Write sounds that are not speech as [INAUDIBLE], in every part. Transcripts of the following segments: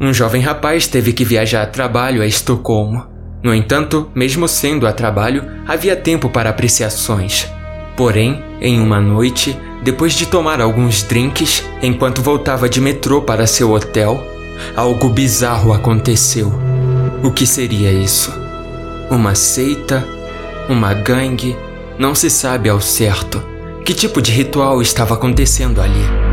Um jovem rapaz teve que viajar a trabalho a Estocolmo. No entanto, mesmo sendo a trabalho, havia tempo para apreciações. Porém, em uma noite, depois de tomar alguns drinks, enquanto voltava de metrô para seu hotel, algo bizarro aconteceu. O que seria isso? Uma seita? Uma gangue? Não se sabe ao certo. Que tipo de ritual estava acontecendo ali?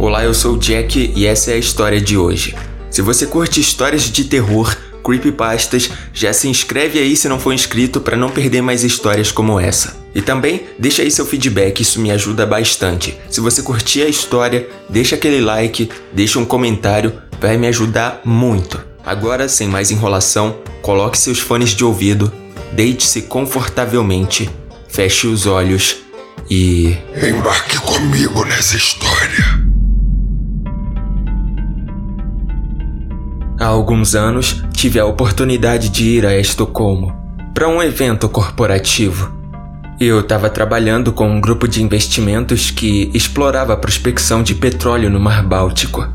Olá, eu sou o Jack e essa é a história de hoje. Se você curte histórias de terror, creepypastas, já se inscreve aí se não for inscrito para não perder mais histórias como essa. E também deixa aí seu feedback, isso me ajuda bastante. Se você curtir a história, deixa aquele like, deixa um comentário, vai me ajudar muito. Agora, sem mais enrolação, coloque seus fones de ouvido, deite-se confortavelmente, feche os olhos e. Embarque comigo nessa história. Há alguns anos, tive a oportunidade de ir a Estocolmo para um evento corporativo. Eu estava trabalhando com um grupo de investimentos que explorava a prospecção de petróleo no Mar Báltico.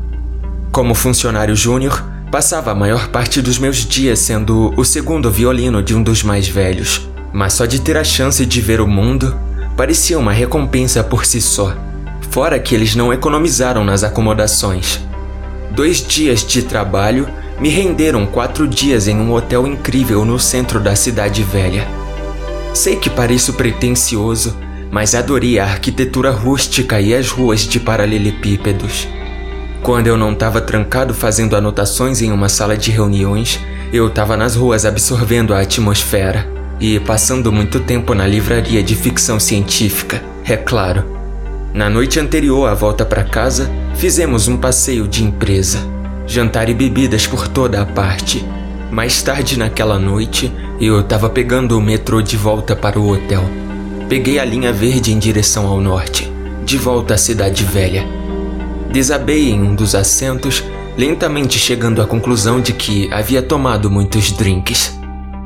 Como funcionário júnior, passava a maior parte dos meus dias sendo o segundo violino de um dos mais velhos, mas só de ter a chance de ver o mundo parecia uma recompensa por si só. Fora que eles não economizaram nas acomodações. Dois dias de trabalho me renderam quatro dias em um hotel incrível no centro da cidade velha. Sei que pareço pretensioso, mas adorei a arquitetura rústica e as ruas de paralelepípedos. Quando eu não estava trancado fazendo anotações em uma sala de reuniões, eu estava nas ruas absorvendo a atmosfera e passando muito tempo na livraria de ficção científica, é claro. Na noite anterior à volta para casa, fizemos um passeio de empresa, jantar e bebidas por toda a parte. Mais tarde naquela noite, eu estava pegando o metrô de volta para o hotel. Peguei a linha verde em direção ao norte, de volta à cidade velha. Desabei em um dos assentos, lentamente chegando à conclusão de que havia tomado muitos drinks.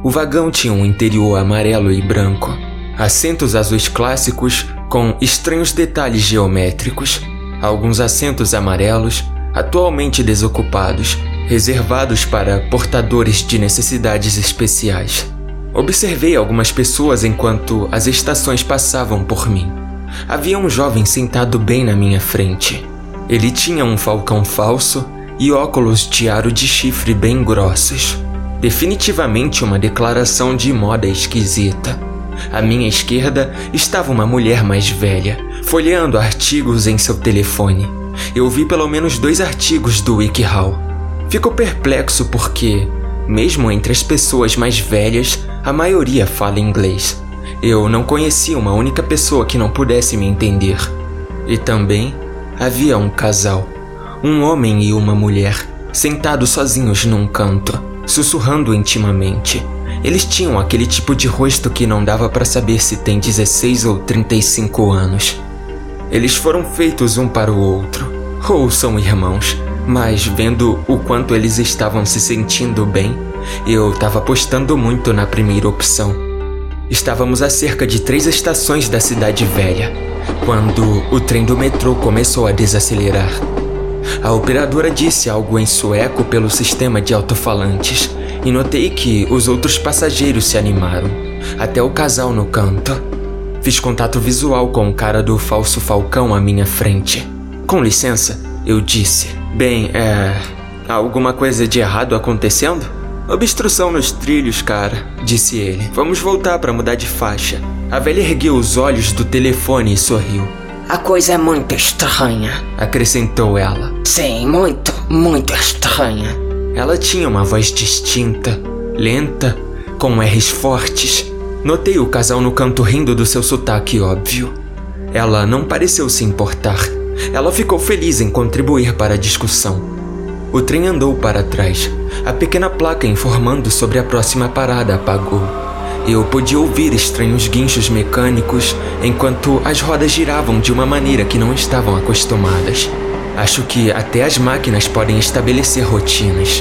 O vagão tinha um interior amarelo e branco, assentos azuis clássicos com estranhos detalhes geométricos, alguns assentos amarelos, atualmente desocupados, reservados para portadores de necessidades especiais. Observei algumas pessoas enquanto as estações passavam por mim. Havia um jovem sentado bem na minha frente. Ele tinha um falcão falso e óculos de aro de chifre bem grossos. Definitivamente uma declaração de moda esquisita. À minha esquerda estava uma mulher mais velha, folheando artigos em seu telefone. Eu vi pelo menos dois artigos do WikiHow. Fico perplexo porque, mesmo entre as pessoas mais velhas, a maioria fala inglês. Eu não conhecia uma única pessoa que não pudesse me entender. E também havia um casal, um homem e uma mulher, sentados sozinhos num canto, sussurrando intimamente. Eles tinham aquele tipo de rosto que não dava para saber se tem 16 ou 35 anos. Eles foram feitos um para o outro, ou são irmãos, mas vendo o quanto eles estavam se sentindo bem, eu estava apostando muito na primeira opção. Estávamos a cerca de três estações da cidade velha, quando o trem do metrô começou a desacelerar. A operadora disse algo em sueco pelo sistema de alto-falantes e notei que os outros passageiros se animaram, até o casal no canto. Fiz contato visual com o cara do falso falcão à minha frente. Com licença, eu disse. Bem, é. Há alguma coisa de errado acontecendo? Obstrução nos trilhos, cara, disse ele. Vamos voltar para mudar de faixa. A velha ergueu os olhos do telefone e sorriu. A coisa é muito estranha, acrescentou ela. Sim, muito, muito estranha. Ela tinha uma voz distinta, lenta, com R's fortes. Notei o casal no canto rindo do seu sotaque óbvio. Ela não pareceu se importar. Ela ficou feliz em contribuir para a discussão. O trem andou para trás. A pequena placa informando sobre a próxima parada apagou. Eu podia ouvir estranhos guinchos mecânicos enquanto as rodas giravam de uma maneira que não estavam acostumadas. Acho que até as máquinas podem estabelecer rotinas.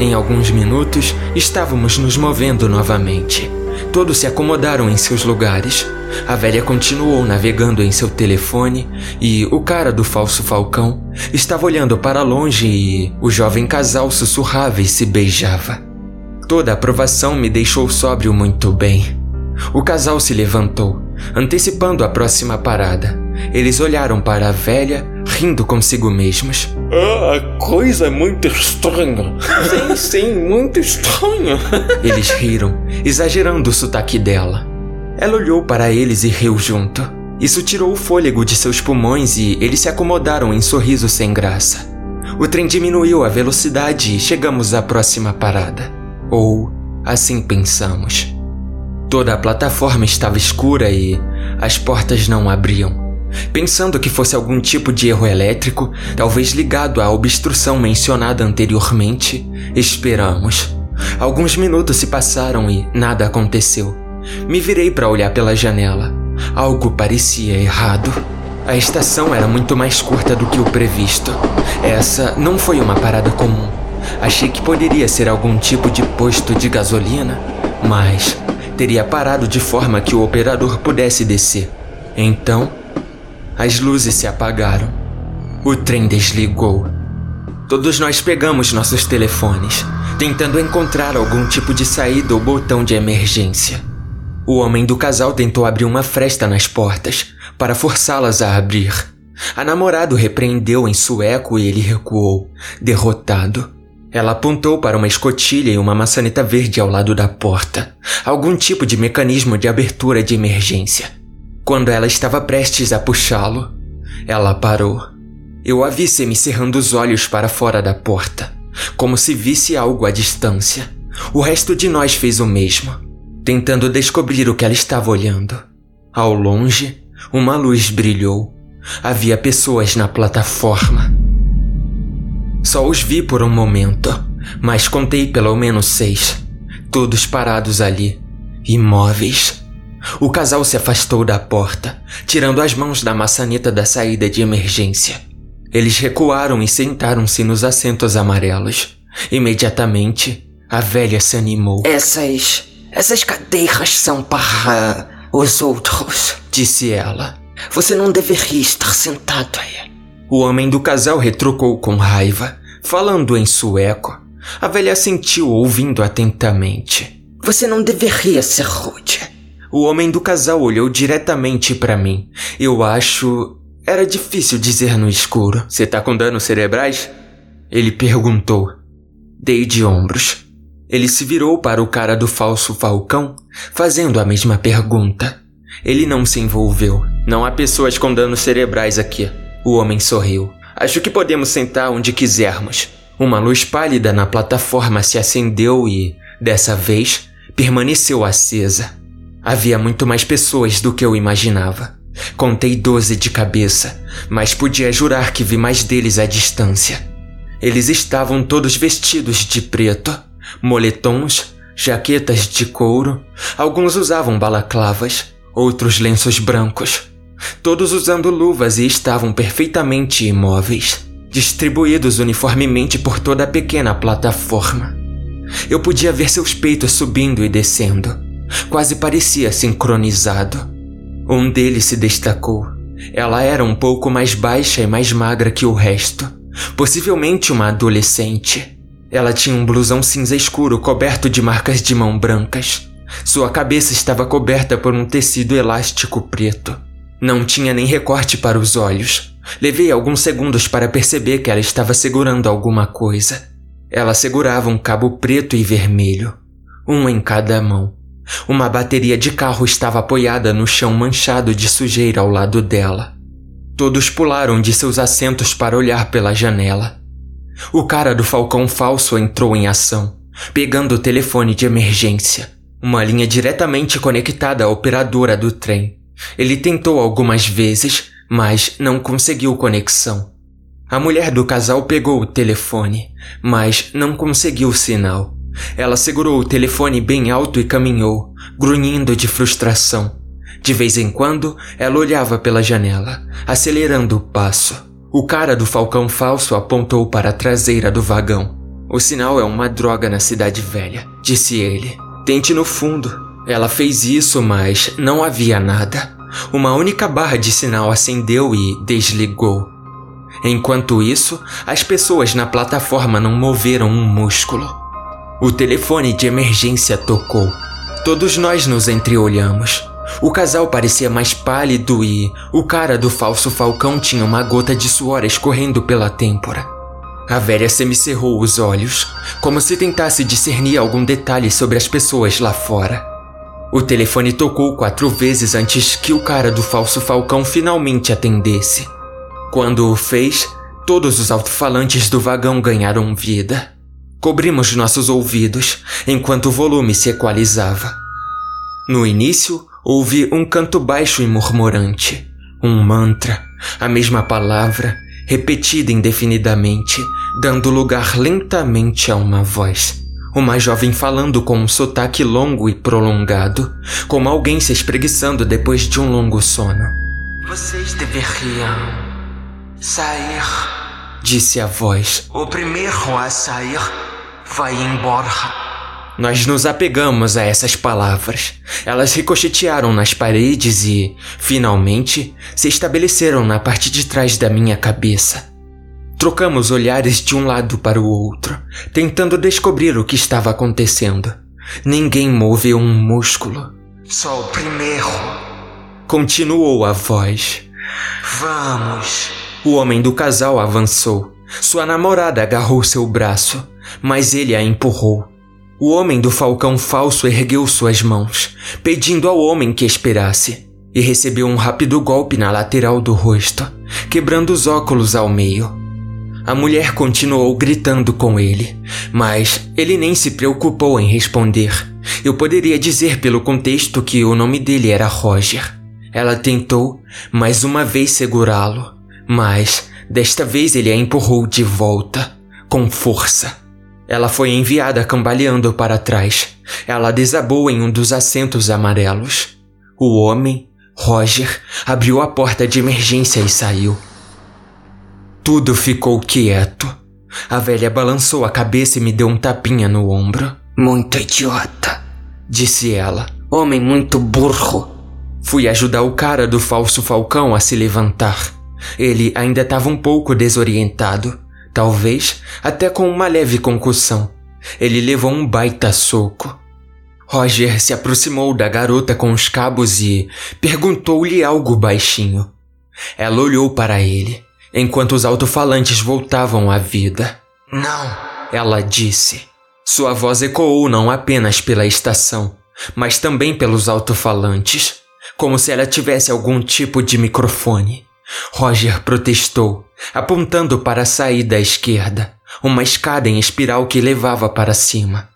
Em alguns minutos, estávamos nos movendo novamente. Todos se acomodaram em seus lugares. A velha continuou navegando em seu telefone e o cara do falso falcão estava olhando para longe e o jovem casal sussurrava e se beijava. Toda a aprovação me deixou sóbrio muito bem. O casal se levantou, antecipando a próxima parada. Eles olharam para a velha, rindo consigo mesmos. Ah, a coisa é muito estranha. sim, sim, muito estranha. Eles riram, exagerando o sotaque dela. Ela olhou para eles e riu junto. Isso tirou o fôlego de seus pulmões e eles se acomodaram em sorriso sem graça. O trem diminuiu a velocidade e chegamos à próxima parada. Ou assim pensamos. Toda a plataforma estava escura e as portas não abriam. Pensando que fosse algum tipo de erro elétrico, talvez ligado à obstrução mencionada anteriormente, esperamos. Alguns minutos se passaram e nada aconteceu. Me virei para olhar pela janela. Algo parecia errado. A estação era muito mais curta do que o previsto. Essa não foi uma parada comum. Achei que poderia ser algum tipo de posto de gasolina, mas teria parado de forma que o operador pudesse descer. Então, as luzes se apagaram. O trem desligou. Todos nós pegamos nossos telefones, tentando encontrar algum tipo de saída ou botão de emergência. O homem do casal tentou abrir uma fresta nas portas para forçá-las a abrir. A namorada repreendeu em sueco e ele recuou, derrotado. Ela apontou para uma escotilha e uma maçaneta verde ao lado da porta, algum tipo de mecanismo de abertura de emergência. Quando ela estava prestes a puxá-lo, ela parou. Eu a vi semicerrando os olhos para fora da porta, como se visse algo à distância. O resto de nós fez o mesmo, tentando descobrir o que ela estava olhando. Ao longe, uma luz brilhou. Havia pessoas na plataforma. Só os vi por um momento, mas contei pelo menos seis, todos parados ali, imóveis. O casal se afastou da porta, tirando as mãos da maçaneta da saída de emergência. Eles recuaram e sentaram-se nos assentos amarelos. Imediatamente, a velha se animou. Essas. essas cadeiras são para os outros, disse ela. Você não deveria estar sentado aí. O homem do casal retrucou com raiva, falando em sueco. A velha sentiu ouvindo atentamente. Você não deveria ser rude. O homem do casal olhou diretamente para mim. Eu acho. Era difícil dizer no escuro. Você tá com danos cerebrais? Ele perguntou. Dei de ombros. Ele se virou para o cara do falso falcão, fazendo a mesma pergunta. Ele não se envolveu. Não há pessoas com danos cerebrais aqui. O homem sorriu. Acho que podemos sentar onde quisermos. Uma luz pálida na plataforma se acendeu e, dessa vez, permaneceu acesa. Havia muito mais pessoas do que eu imaginava. Contei doze de cabeça, mas podia jurar que vi mais deles à distância. Eles estavam todos vestidos de preto, moletons, jaquetas de couro, alguns usavam balaclavas, outros lenços brancos, todos usando luvas e estavam perfeitamente imóveis, distribuídos uniformemente por toda a pequena plataforma. Eu podia ver seus peitos subindo e descendo Quase parecia sincronizado. Um deles se destacou. Ela era um pouco mais baixa e mais magra que o resto, possivelmente uma adolescente. Ela tinha um blusão cinza escuro coberto de marcas de mão brancas. Sua cabeça estava coberta por um tecido elástico preto. Não tinha nem recorte para os olhos. Levei alguns segundos para perceber que ela estava segurando alguma coisa. Ela segurava um cabo preto e vermelho, um em cada mão. Uma bateria de carro estava apoiada no chão manchado de sujeira ao lado dela. Todos pularam de seus assentos para olhar pela janela. O cara do falcão falso entrou em ação, pegando o telefone de emergência, uma linha diretamente conectada à operadora do trem. Ele tentou algumas vezes, mas não conseguiu conexão. A mulher do casal pegou o telefone, mas não conseguiu sinal. Ela segurou o telefone bem alto e caminhou, grunhindo de frustração. De vez em quando, ela olhava pela janela, acelerando o passo. O cara do falcão falso apontou para a traseira do vagão. O sinal é uma droga na cidade velha, disse ele. Tente no fundo. Ela fez isso, mas não havia nada. Uma única barra de sinal acendeu e desligou. Enquanto isso, as pessoas na plataforma não moveram um músculo. O telefone de emergência tocou. Todos nós nos entreolhamos. O casal parecia mais pálido e o cara do falso falcão tinha uma gota de suor escorrendo pela têmpora. A velha semicerrou os olhos, como se tentasse discernir algum detalhe sobre as pessoas lá fora. O telefone tocou quatro vezes antes que o cara do falso falcão finalmente atendesse. Quando o fez, todos os alto-falantes do vagão ganharam vida. Cobrimos nossos ouvidos enquanto o volume se equalizava. No início, ouvi um canto baixo e murmurante, um mantra, a mesma palavra, repetida indefinidamente, dando lugar lentamente a uma voz. Uma jovem falando com um sotaque longo e prolongado, como alguém se espreguiçando depois de um longo sono. Vocês deveriam sair. Disse a voz. O primeiro a sair vai embora. Nós nos apegamos a essas palavras. Elas ricochetearam nas paredes e, finalmente, se estabeleceram na parte de trás da minha cabeça. Trocamos olhares de um lado para o outro, tentando descobrir o que estava acontecendo. Ninguém moveu um músculo. Só o primeiro. Continuou a voz. Vamos. O homem do casal avançou. Sua namorada agarrou seu braço, mas ele a empurrou. O homem do falcão falso ergueu suas mãos, pedindo ao homem que esperasse, e recebeu um rápido golpe na lateral do rosto, quebrando os óculos ao meio. A mulher continuou gritando com ele, mas ele nem se preocupou em responder. Eu poderia dizer pelo contexto que o nome dele era Roger. Ela tentou mais uma vez segurá-lo, mas desta vez ele a empurrou de volta, com força. Ela foi enviada cambaleando para trás. Ela desabou em um dos assentos amarelos. O homem, Roger, abriu a porta de emergência e saiu. Tudo ficou quieto. A velha balançou a cabeça e me deu um tapinha no ombro. Muito idiota, disse ela. Homem muito burro. Fui ajudar o cara do falso falcão a se levantar. Ele ainda estava um pouco desorientado talvez até com uma leve concussão. Ele levou um baita soco. Roger se aproximou da garota com os cabos e perguntou-lhe algo baixinho. Ela olhou para ele, enquanto os alto-falantes voltavam à vida. Não, ela disse. Sua voz ecoou não apenas pela estação, mas também pelos alto-falantes, como se ela tivesse algum tipo de microfone. Roger protestou, apontando para a saída à esquerda, uma escada em espiral que levava para cima.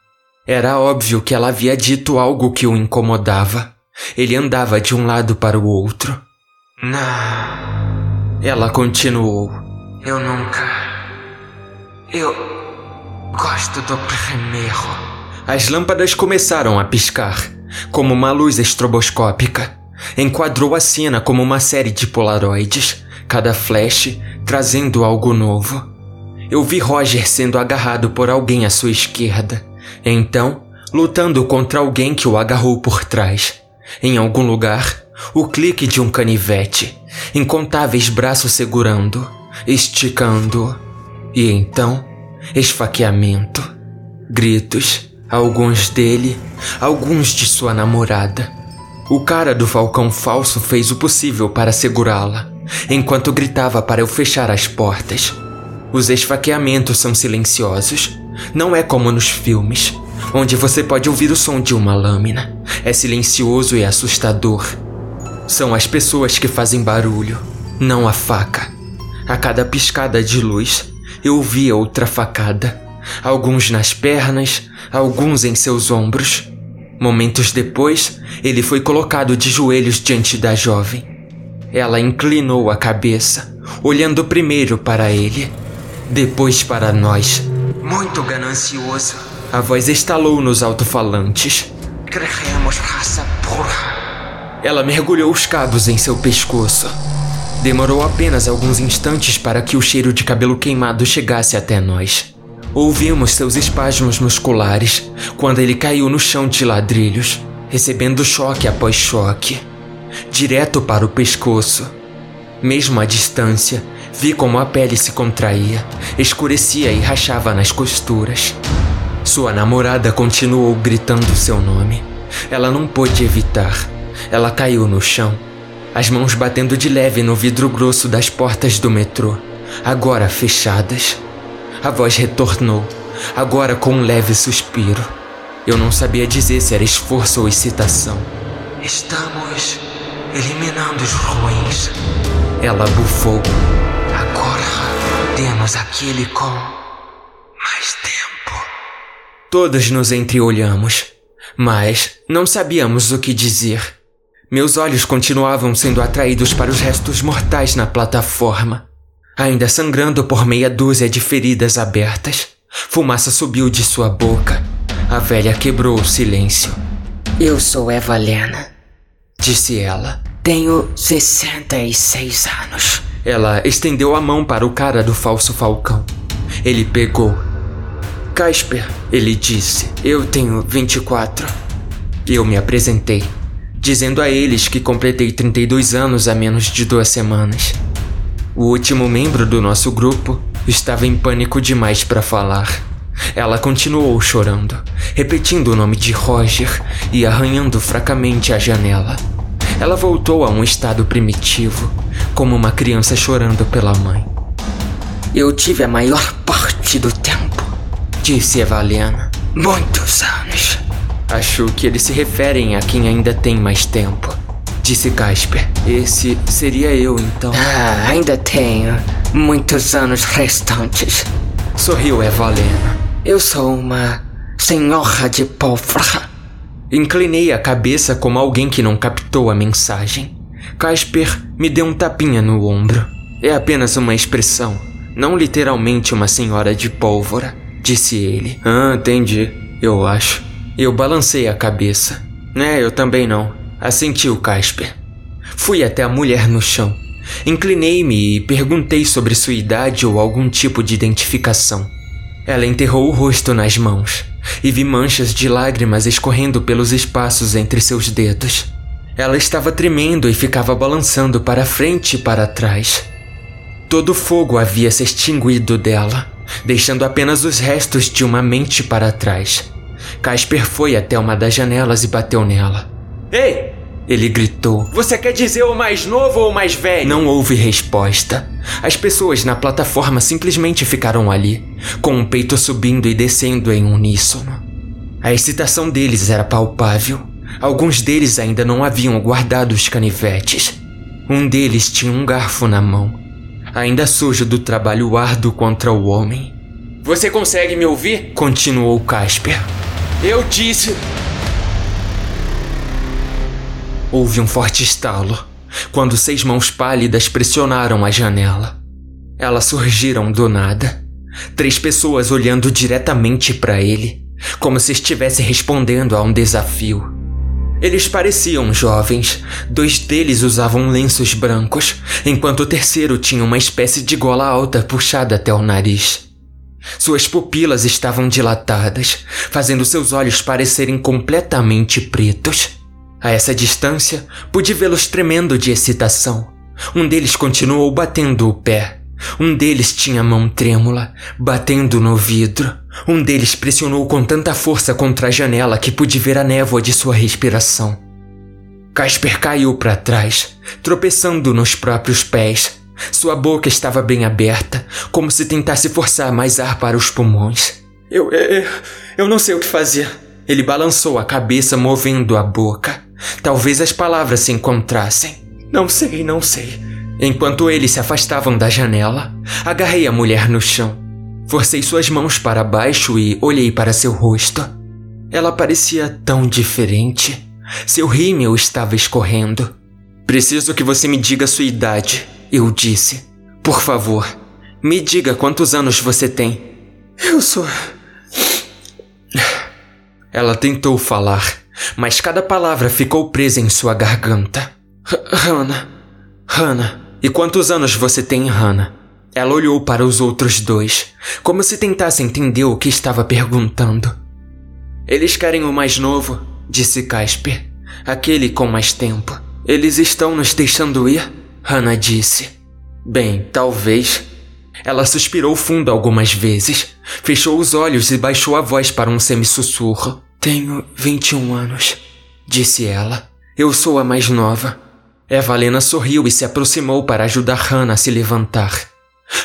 Era óbvio que ela havia dito algo que o incomodava. Ele andava de um lado para o outro. Não. Ela continuou. Eu nunca. Eu. Gosto do primeiro. As lâmpadas começaram a piscar, como uma luz estroboscópica. Enquadrou a cena como uma série de polaroides, cada flash trazendo algo novo. Eu vi Roger sendo agarrado por alguém à sua esquerda, então lutando contra alguém que o agarrou por trás. Em algum lugar, o clique de um canivete, incontáveis braços segurando, esticando, e então, esfaqueamento, gritos, alguns dele, alguns de sua namorada. O cara do falcão falso fez o possível para segurá-la, enquanto gritava para eu fechar as portas. Os esfaqueamentos são silenciosos. Não é como nos filmes, onde você pode ouvir o som de uma lâmina. É silencioso e assustador. São as pessoas que fazem barulho, não a faca. A cada piscada de luz, eu ouvia outra facada. Alguns nas pernas, alguns em seus ombros. Momentos depois, ele foi colocado de joelhos diante da jovem. Ela inclinou a cabeça, olhando primeiro para ele, depois para nós. Muito ganancioso. A voz estalou nos alto-falantes. Queremos raça porra. Ela mergulhou os cabos em seu pescoço. Demorou apenas alguns instantes para que o cheiro de cabelo queimado chegasse até nós. Ouvimos seus espasmos musculares quando ele caiu no chão de ladrilhos. recebendo choque após choque, direto para o pescoço. Mesmo à distância, vi como a pele se contraía, escurecia e rachava nas costuras. Sua namorada continuou gritando seu nome. Ela não pôde evitar. Ela caiu no chão, as mãos batendo de leve no vidro grosso das portas do metrô, agora fechadas. A voz retornou, agora com um leve suspiro. Eu não sabia dizer se era esforço ou excitação. Estamos eliminando os ruins. Ela bufou. Agora temos aquele com mais tempo. Todos nos entreolhamos, mas não sabíamos o que dizer. Meus olhos continuavam sendo atraídos para os restos mortais na plataforma, ainda sangrando por meia dúzia de feridas abertas. Fumaça subiu de sua boca. A velha quebrou o silêncio. Eu sou Eva Lena. Disse ela. Tenho 66 anos. Ela estendeu a mão para o cara do falso falcão. Ele pegou. Casper, ele disse. Eu tenho 24. Eu me apresentei, dizendo a eles que completei 32 anos há menos de duas semanas. O último membro do nosso grupo estava em pânico demais para falar. Ela continuou chorando, repetindo o nome de Roger e arranhando fracamente a janela. Ela voltou a um estado primitivo, como uma criança chorando pela mãe. Eu tive a maior parte do tempo, Disse Evaliana. muitos anos. Acho que eles se referem a quem ainda tem mais tempo. Disse Casper. Esse seria eu então. Ah, ainda tenho muitos anos restantes. Sorriu Evalena. Eu sou uma senhora de pólvora. Inclinei a cabeça como alguém que não captou a mensagem. Casper me deu um tapinha no ombro. É apenas uma expressão, não literalmente uma senhora de pólvora, disse ele. Ah, entendi, eu acho. Eu balancei a cabeça. É, eu também não, assentiu Casper. Fui até a mulher no chão. Inclinei-me e perguntei sobre sua idade ou algum tipo de identificação. Ela enterrou o rosto nas mãos e vi manchas de lágrimas escorrendo pelos espaços entre seus dedos. Ela estava tremendo e ficava balançando para frente e para trás. Todo o fogo havia se extinguido dela, deixando apenas os restos de uma mente para trás. Casper foi até uma das janelas e bateu nela. Ei! Ele gritou. Você quer dizer o mais novo ou o mais velho? Não houve resposta. As pessoas na plataforma simplesmente ficaram ali, com o peito subindo e descendo em uníssono. A excitação deles era palpável. Alguns deles ainda não haviam guardado os canivetes. Um deles tinha um garfo na mão, ainda sujo do trabalho árduo contra o homem. Você consegue me ouvir? Continuou Casper. Eu disse. Houve um forte estalo quando seis mãos pálidas pressionaram a janela. Elas surgiram do nada. Três pessoas olhando diretamente para ele, como se estivesse respondendo a um desafio. Eles pareciam jovens. Dois deles usavam lenços brancos, enquanto o terceiro tinha uma espécie de gola alta puxada até o nariz. Suas pupilas estavam dilatadas, fazendo seus olhos parecerem completamente pretos. A essa distância, pude vê-los tremendo de excitação. Um deles continuou batendo o pé. Um deles tinha a mão trêmula, batendo no vidro. Um deles pressionou com tanta força contra a janela que pude ver a névoa de sua respiração. Casper caiu para trás, tropeçando nos próprios pés. Sua boca estava bem aberta, como se tentasse forçar mais ar para os pulmões. Eu, eu, eu não sei o que fazer. Ele balançou a cabeça, movendo a boca. Talvez as palavras se encontrassem. Não sei, não sei. Enquanto eles se afastavam da janela, agarrei a mulher no chão. Forcei suas mãos para baixo e olhei para seu rosto. Ela parecia tão diferente. Seu rímel estava escorrendo. Preciso que você me diga sua idade, eu disse. Por favor, me diga quantos anos você tem. Eu sou. Ela tentou falar, mas cada palavra ficou presa em sua garganta. Hannah. Hannah. E quantos anos você tem, Hannah? Ela olhou para os outros dois, como se tentasse entender o que estava perguntando. Eles querem o mais novo, disse Casper. aquele com mais tempo. Eles estão nos deixando ir? Hannah disse. Bem, talvez. Ela suspirou fundo algumas vezes, fechou os olhos e baixou a voz para um semissussurro. Tenho 21 anos, disse ela. Eu sou a mais nova. Evalena sorriu e se aproximou para ajudar Hannah a se levantar.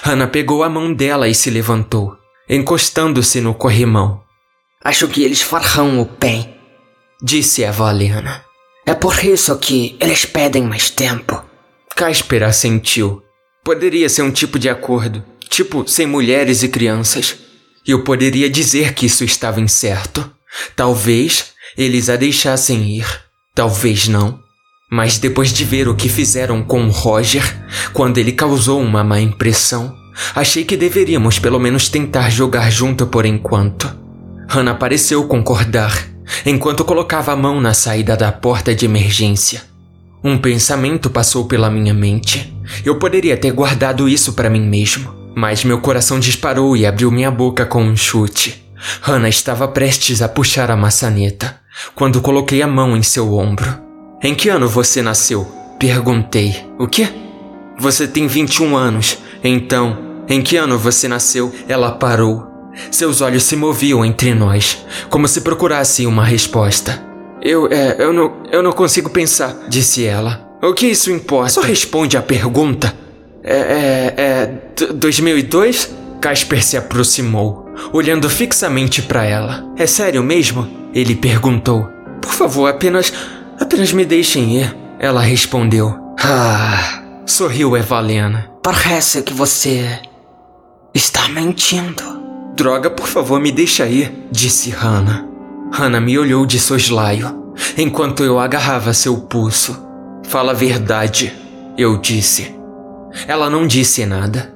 Hannah pegou a mão dela e se levantou, encostando-se no corrimão. Acho que eles farão o bem, disse Evalena. É por isso que eles pedem mais tempo. Casper assentiu. Poderia ser um tipo de acordo, tipo sem mulheres e crianças. Eu poderia dizer que isso estava incerto. Talvez eles a deixassem ir, talvez não. Mas depois de ver o que fizeram com o Roger, quando ele causou uma má impressão, achei que deveríamos pelo menos tentar jogar junto por enquanto. Hannah pareceu concordar, enquanto colocava a mão na saída da porta de emergência. Um pensamento passou pela minha mente. Eu poderia ter guardado isso para mim mesmo, mas meu coração disparou e abriu minha boca com um chute. Hannah estava prestes a puxar a maçaneta quando coloquei a mão em seu ombro. Em que ano você nasceu? Perguntei. O quê? Você tem 21 anos. Então, em que ano você nasceu? Ela parou. Seus olhos se moviam entre nós, como se procurasse uma resposta. Eu, é, eu não, eu não consigo pensar, disse ela. O que isso importa? Só responde à pergunta. É, é, é, 2002? Casper se aproximou, olhando fixamente para ela. É sério mesmo? Ele perguntou. Por favor, apenas Apenas me deixem ir, ela respondeu. Ah, sorriu Evalena. Parece que você está mentindo. Droga, por favor, me deixa ir, disse Hannah. Hannah me olhou de soslaio, enquanto eu agarrava seu pulso. Fala a verdade, eu disse. Ela não disse nada.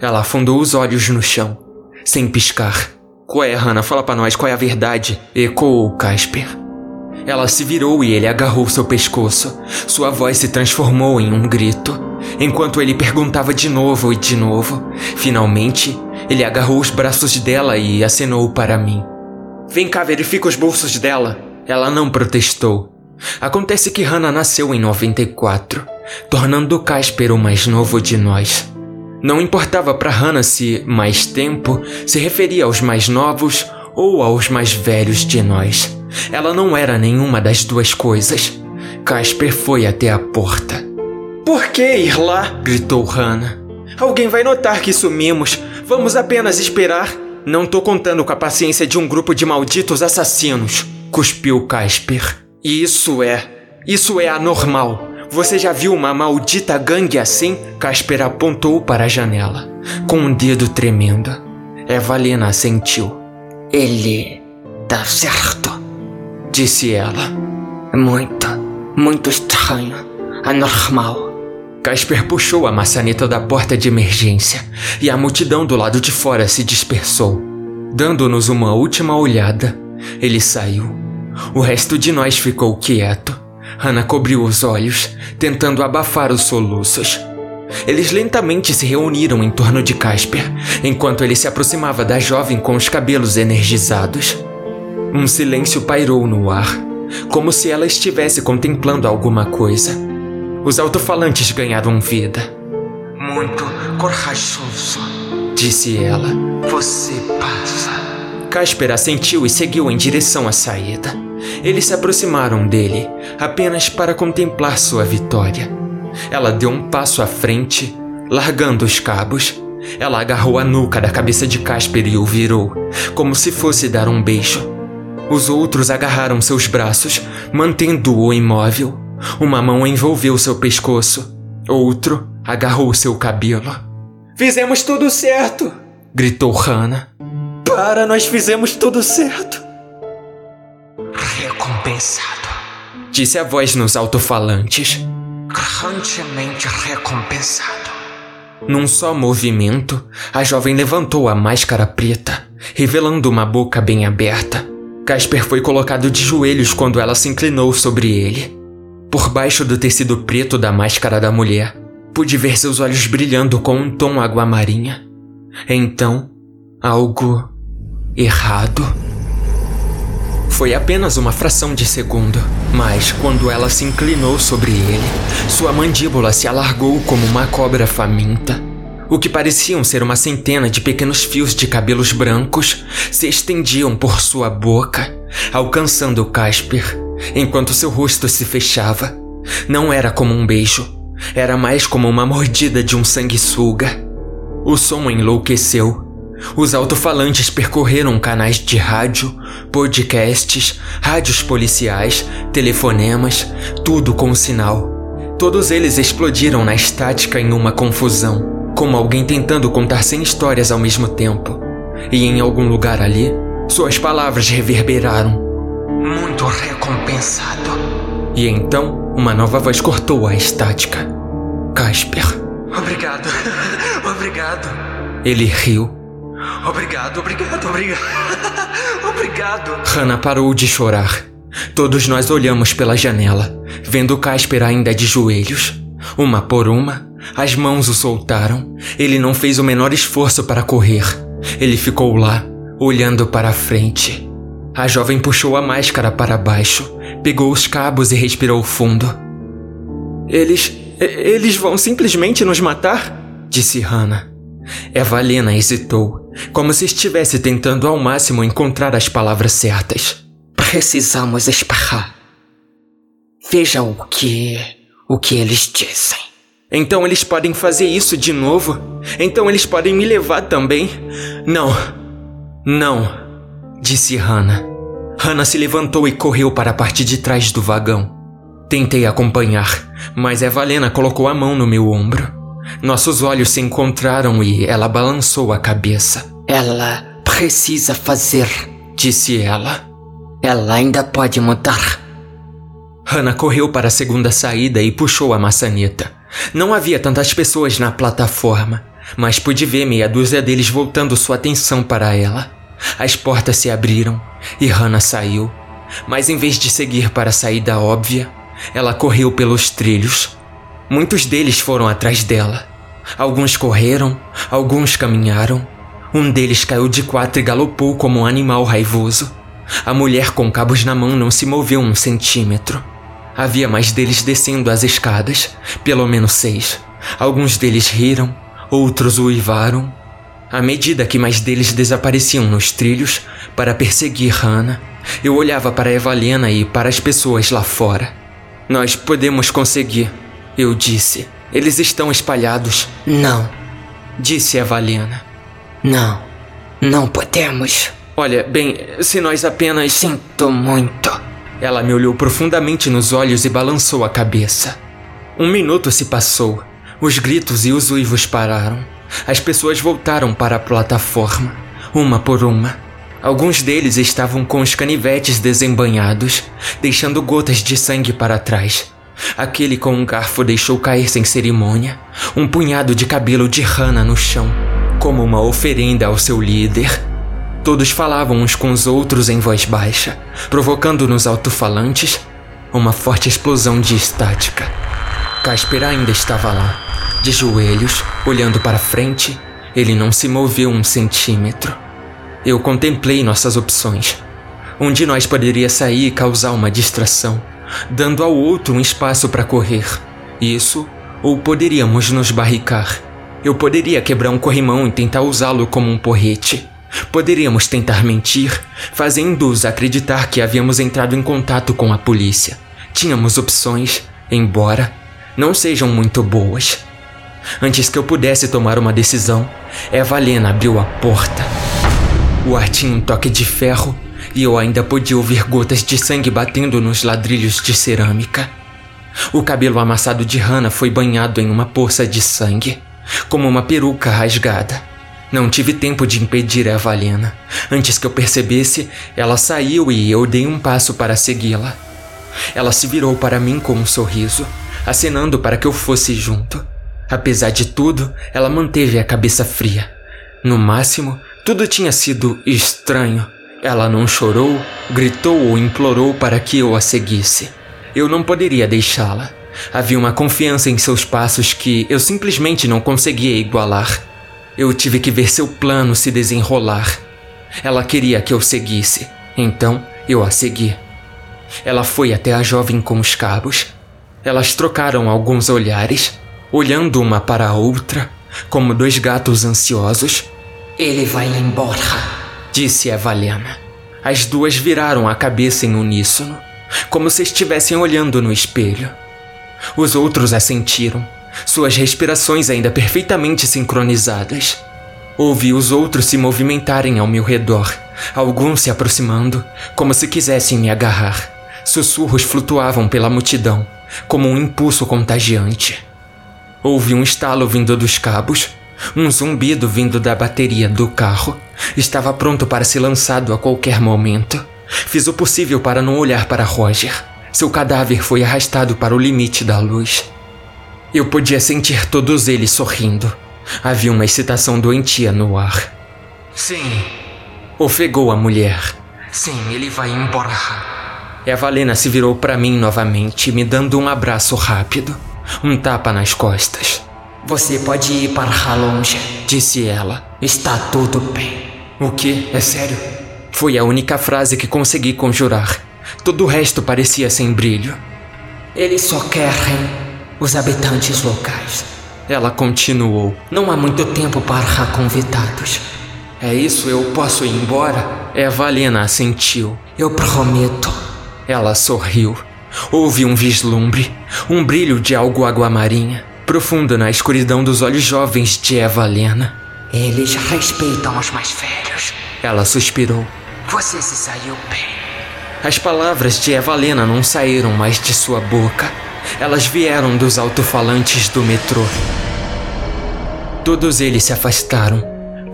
Ela afundou os olhos no chão, sem piscar. Qual é, Hannah? Fala para nós qual é a verdade, ecoou Casper. Ela se virou e ele agarrou seu pescoço. Sua voz se transformou em um grito. Enquanto ele perguntava de novo e de novo, finalmente ele agarrou os braços dela e acenou para mim. Vem cá, verifica os bolsos dela. Ela não protestou. Acontece que Hannah nasceu em 94, tornando Casper o mais novo de nós. Não importava para Hannah se mais tempo se referia aos mais novos ou aos mais velhos de nós. Ela não era nenhuma das duas coisas. Casper foi até a porta. Por que ir lá? gritou Hannah. Alguém vai notar que sumimos. Vamos apenas esperar. Não tô contando com a paciência de um grupo de malditos assassinos, cuspiu Casper. Isso é. Isso é anormal. Você já viu uma maldita gangue assim? Casper apontou para a janela, com um dedo tremendo. Evalena assentiu. Ele tá certo disse ela. Muito, muito estranho. Anormal. Casper puxou a maçaneta da porta de emergência e a multidão do lado de fora se dispersou. Dando-nos uma última olhada, ele saiu. O resto de nós ficou quieto. Hannah cobriu os olhos, tentando abafar os soluços. Eles lentamente se reuniram em torno de Casper, enquanto ele se aproximava da jovem com os cabelos energizados. Um silêncio pairou no ar, como se ela estivesse contemplando alguma coisa. Os alto-falantes ganharam vida. Muito corajoso, disse ela. Você passa. Casper assentiu e seguiu em direção à saída. Eles se aproximaram dele, apenas para contemplar sua vitória. Ela deu um passo à frente, largando os cabos. Ela agarrou a nuca da cabeça de Casper e o virou, como se fosse dar um beijo. Os outros agarraram seus braços, mantendo-o imóvel. Uma mão envolveu seu pescoço, outro agarrou seu cabelo. Fizemos tudo certo! gritou Hannah. Para, nós fizemos tudo certo! Recompensado, disse a voz nos alto-falantes. Grandemente recompensado. Num só movimento, a jovem levantou a máscara preta, revelando uma boca bem aberta. Casper foi colocado de joelhos quando ela se inclinou sobre ele. Por baixo do tecido preto da máscara da mulher, pude ver seus olhos brilhando com um tom água-marinha. Então, algo errado. Foi apenas uma fração de segundo, mas quando ela se inclinou sobre ele, sua mandíbula se alargou como uma cobra faminta. O que pareciam ser uma centena de pequenos fios de cabelos brancos se estendiam por sua boca, alcançando Casper, enquanto seu rosto se fechava. Não era como um beijo, era mais como uma mordida de um sanguessuga. O som enlouqueceu. Os alto-falantes percorreram canais de rádio, podcasts, rádios policiais, telefonemas, tudo com sinal. Todos eles explodiram na estática em uma confusão, como alguém tentando contar cem histórias ao mesmo tempo. E em algum lugar ali, suas palavras reverberaram. Muito recompensado. E então, uma nova voz cortou a estática. Casper. Obrigado. [LAUGHS] obrigado. Ele riu. Obrigado, obrigado, obrigado. [LAUGHS] obrigado. Hannah parou de chorar. Todos nós olhamos pela janela, vendo Casper ainda de joelhos. Uma por uma, as mãos o soltaram. Ele não fez o menor esforço para correr. Ele ficou lá, olhando para a frente. A jovem puxou a máscara para baixo, pegou os cabos e respirou fundo. Eles. eles vão simplesmente nos matar? disse Hannah. Evalena hesitou, como se estivesse tentando ao máximo encontrar as palavras certas. Precisamos esparrar. Veja o que. o que eles dizem. Então eles podem fazer isso de novo? Então eles podem me levar também? Não. Não, disse Hannah. Hannah se levantou e correu para a parte de trás do vagão. Tentei acompanhar, mas Evalena colocou a mão no meu ombro. Nossos olhos se encontraram e ela balançou a cabeça. Ela precisa fazer, disse ela. Ela ainda pode mudar. Hannah correu para a segunda saída e puxou a maçaneta. Não havia tantas pessoas na plataforma, mas pude ver meia dúzia deles voltando sua atenção para ela. As portas se abriram e Hannah saiu, mas em vez de seguir para a saída óbvia, ela correu pelos trilhos. Muitos deles foram atrás dela. Alguns correram, alguns caminharam. Um deles caiu de quatro e galopou como um animal raivoso. A mulher com cabos na mão não se moveu um centímetro. Havia mais deles descendo as escadas, pelo menos seis. Alguns deles riram, outros uivaram. À medida que mais deles desapareciam nos trilhos para perseguir Hannah, eu olhava para Evalena e para as pessoas lá fora. Nós podemos conseguir, eu disse. Eles estão espalhados. Não, disse Evalena. Não, não podemos. Olha, bem, se nós apenas. Sinto muito. Ela me olhou profundamente nos olhos e balançou a cabeça. Um minuto se passou. Os gritos e os uivos pararam. As pessoas voltaram para a plataforma, uma por uma. Alguns deles estavam com os canivetes desembanhados, deixando gotas de sangue para trás. Aquele com um garfo deixou cair sem cerimônia um punhado de cabelo de rana no chão, como uma oferenda ao seu líder. Todos falavam uns com os outros em voz baixa, provocando nos alto-falantes uma forte explosão de estática. Casper ainda estava lá, de joelhos, olhando para frente. Ele não se moveu um centímetro. Eu contemplei nossas opções. Um de nós poderia sair e causar uma distração, dando ao outro um espaço para correr. Isso, ou poderíamos nos barricar. Eu poderia quebrar um corrimão e tentar usá-lo como um porrete. Poderíamos tentar mentir, fazendo-os acreditar que havíamos entrado em contato com a polícia. Tínhamos opções, embora não sejam muito boas. Antes que eu pudesse tomar uma decisão, Evalena abriu a porta. O ar tinha um toque de ferro e eu ainda podia ouvir gotas de sangue batendo nos ladrilhos de cerâmica. O cabelo amassado de Hannah foi banhado em uma poça de sangue, como uma peruca rasgada. Não tive tempo de impedir a Valena. Antes que eu percebesse, ela saiu e eu dei um passo para segui-la. Ela se virou para mim com um sorriso, acenando para que eu fosse junto. Apesar de tudo, ela manteve a cabeça fria. No máximo, tudo tinha sido estranho. Ela não chorou, gritou ou implorou para que eu a seguisse. Eu não poderia deixá-la. Havia uma confiança em seus passos que eu simplesmente não conseguia igualar. Eu tive que ver seu plano se desenrolar. Ela queria que eu seguisse, então Eu a segui. Ela foi até a jovem com os cabos. Elas trocaram alguns olhares, olhando uma para a outra, como dois gatos ansiosos. Ele vai embora, disse a Valena. As duas viraram a cabeça em uníssono, como se estivessem olhando no espelho. Os outros assentiram, suas respirações ainda perfeitamente sincronizadas. Ouvi os outros se movimentarem ao meu redor, alguns se aproximando, como se quisessem me agarrar. Sussurros flutuavam pela multidão, como um impulso contagiante. Ouvi um estalo vindo dos cabos, um zumbido vindo da bateria do carro. Estava pronto para ser lançado a qualquer momento. Fiz o possível para não olhar para Roger. Seu cadáver foi arrastado para o limite da luz. Eu podia sentir todos eles sorrindo. Havia uma excitação doentia no ar. Sim, ofegou a mulher. Sim, ele vai embora. E a Valena se virou para mim novamente, me dando um abraço rápido, um tapa nas costas. Você pode ir para longe, disse ela. Está tudo bem. O que? É sério? Foi a única frase que consegui conjurar. Todo o resto parecia sem brilho. Eles só querem os habitantes locais. Ela continuou. Não há muito tempo para convidados. É isso, eu posso ir embora? Valena assentiu. Eu prometo. Ela sorriu. Houve um vislumbre, um brilho de algo aguamarinha, profundo na escuridão dos olhos jovens de Evalena. Eles respeitam os mais velhos. Ela suspirou. Você se saiu bem. As palavras de Evalena não saíram mais de sua boca. Elas vieram dos alto-falantes do metrô. Todos eles se afastaram.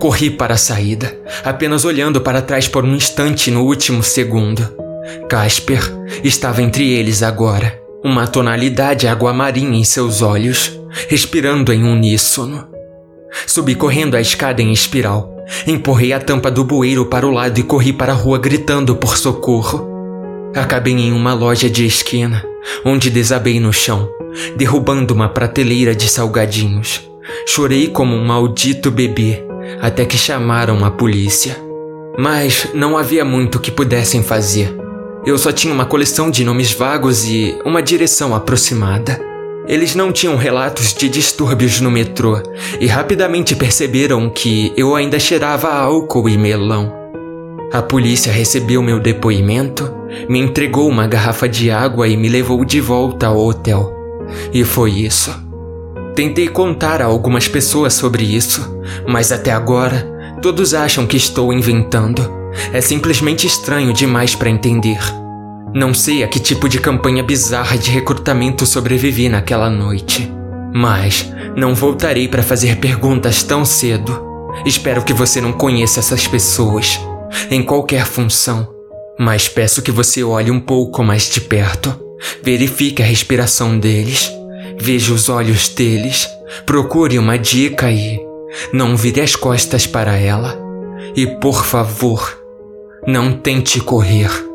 Corri para a saída, apenas olhando para trás por um instante no último segundo. Casper estava entre eles agora, uma tonalidade água-marinha em seus olhos, respirando em uníssono. Subi correndo a escada em espiral, empurrei a tampa do bueiro para o lado e corri para a rua gritando por socorro. Acabei em uma loja de esquina, onde desabei no chão, derrubando uma prateleira de salgadinhos. Chorei como um maldito bebê, até que chamaram a polícia. Mas não havia muito que pudessem fazer. Eu só tinha uma coleção de nomes vagos e uma direção aproximada. Eles não tinham relatos de distúrbios no metrô e rapidamente perceberam que eu ainda cheirava álcool e melão. A polícia recebeu meu depoimento, me entregou uma garrafa de água e me levou de volta ao hotel. E foi isso. Tentei contar a algumas pessoas sobre isso, mas até agora todos acham que estou inventando. É simplesmente estranho demais para entender. Não sei a que tipo de campanha bizarra de recrutamento sobrevivi naquela noite. Mas não voltarei para fazer perguntas tão cedo. Espero que você não conheça essas pessoas, em qualquer função. Mas peço que você olhe um pouco mais de perto. Verifique a respiração deles. Veja os olhos deles. Procure uma dica e não vire as costas para ela. E por favor, não tente correr.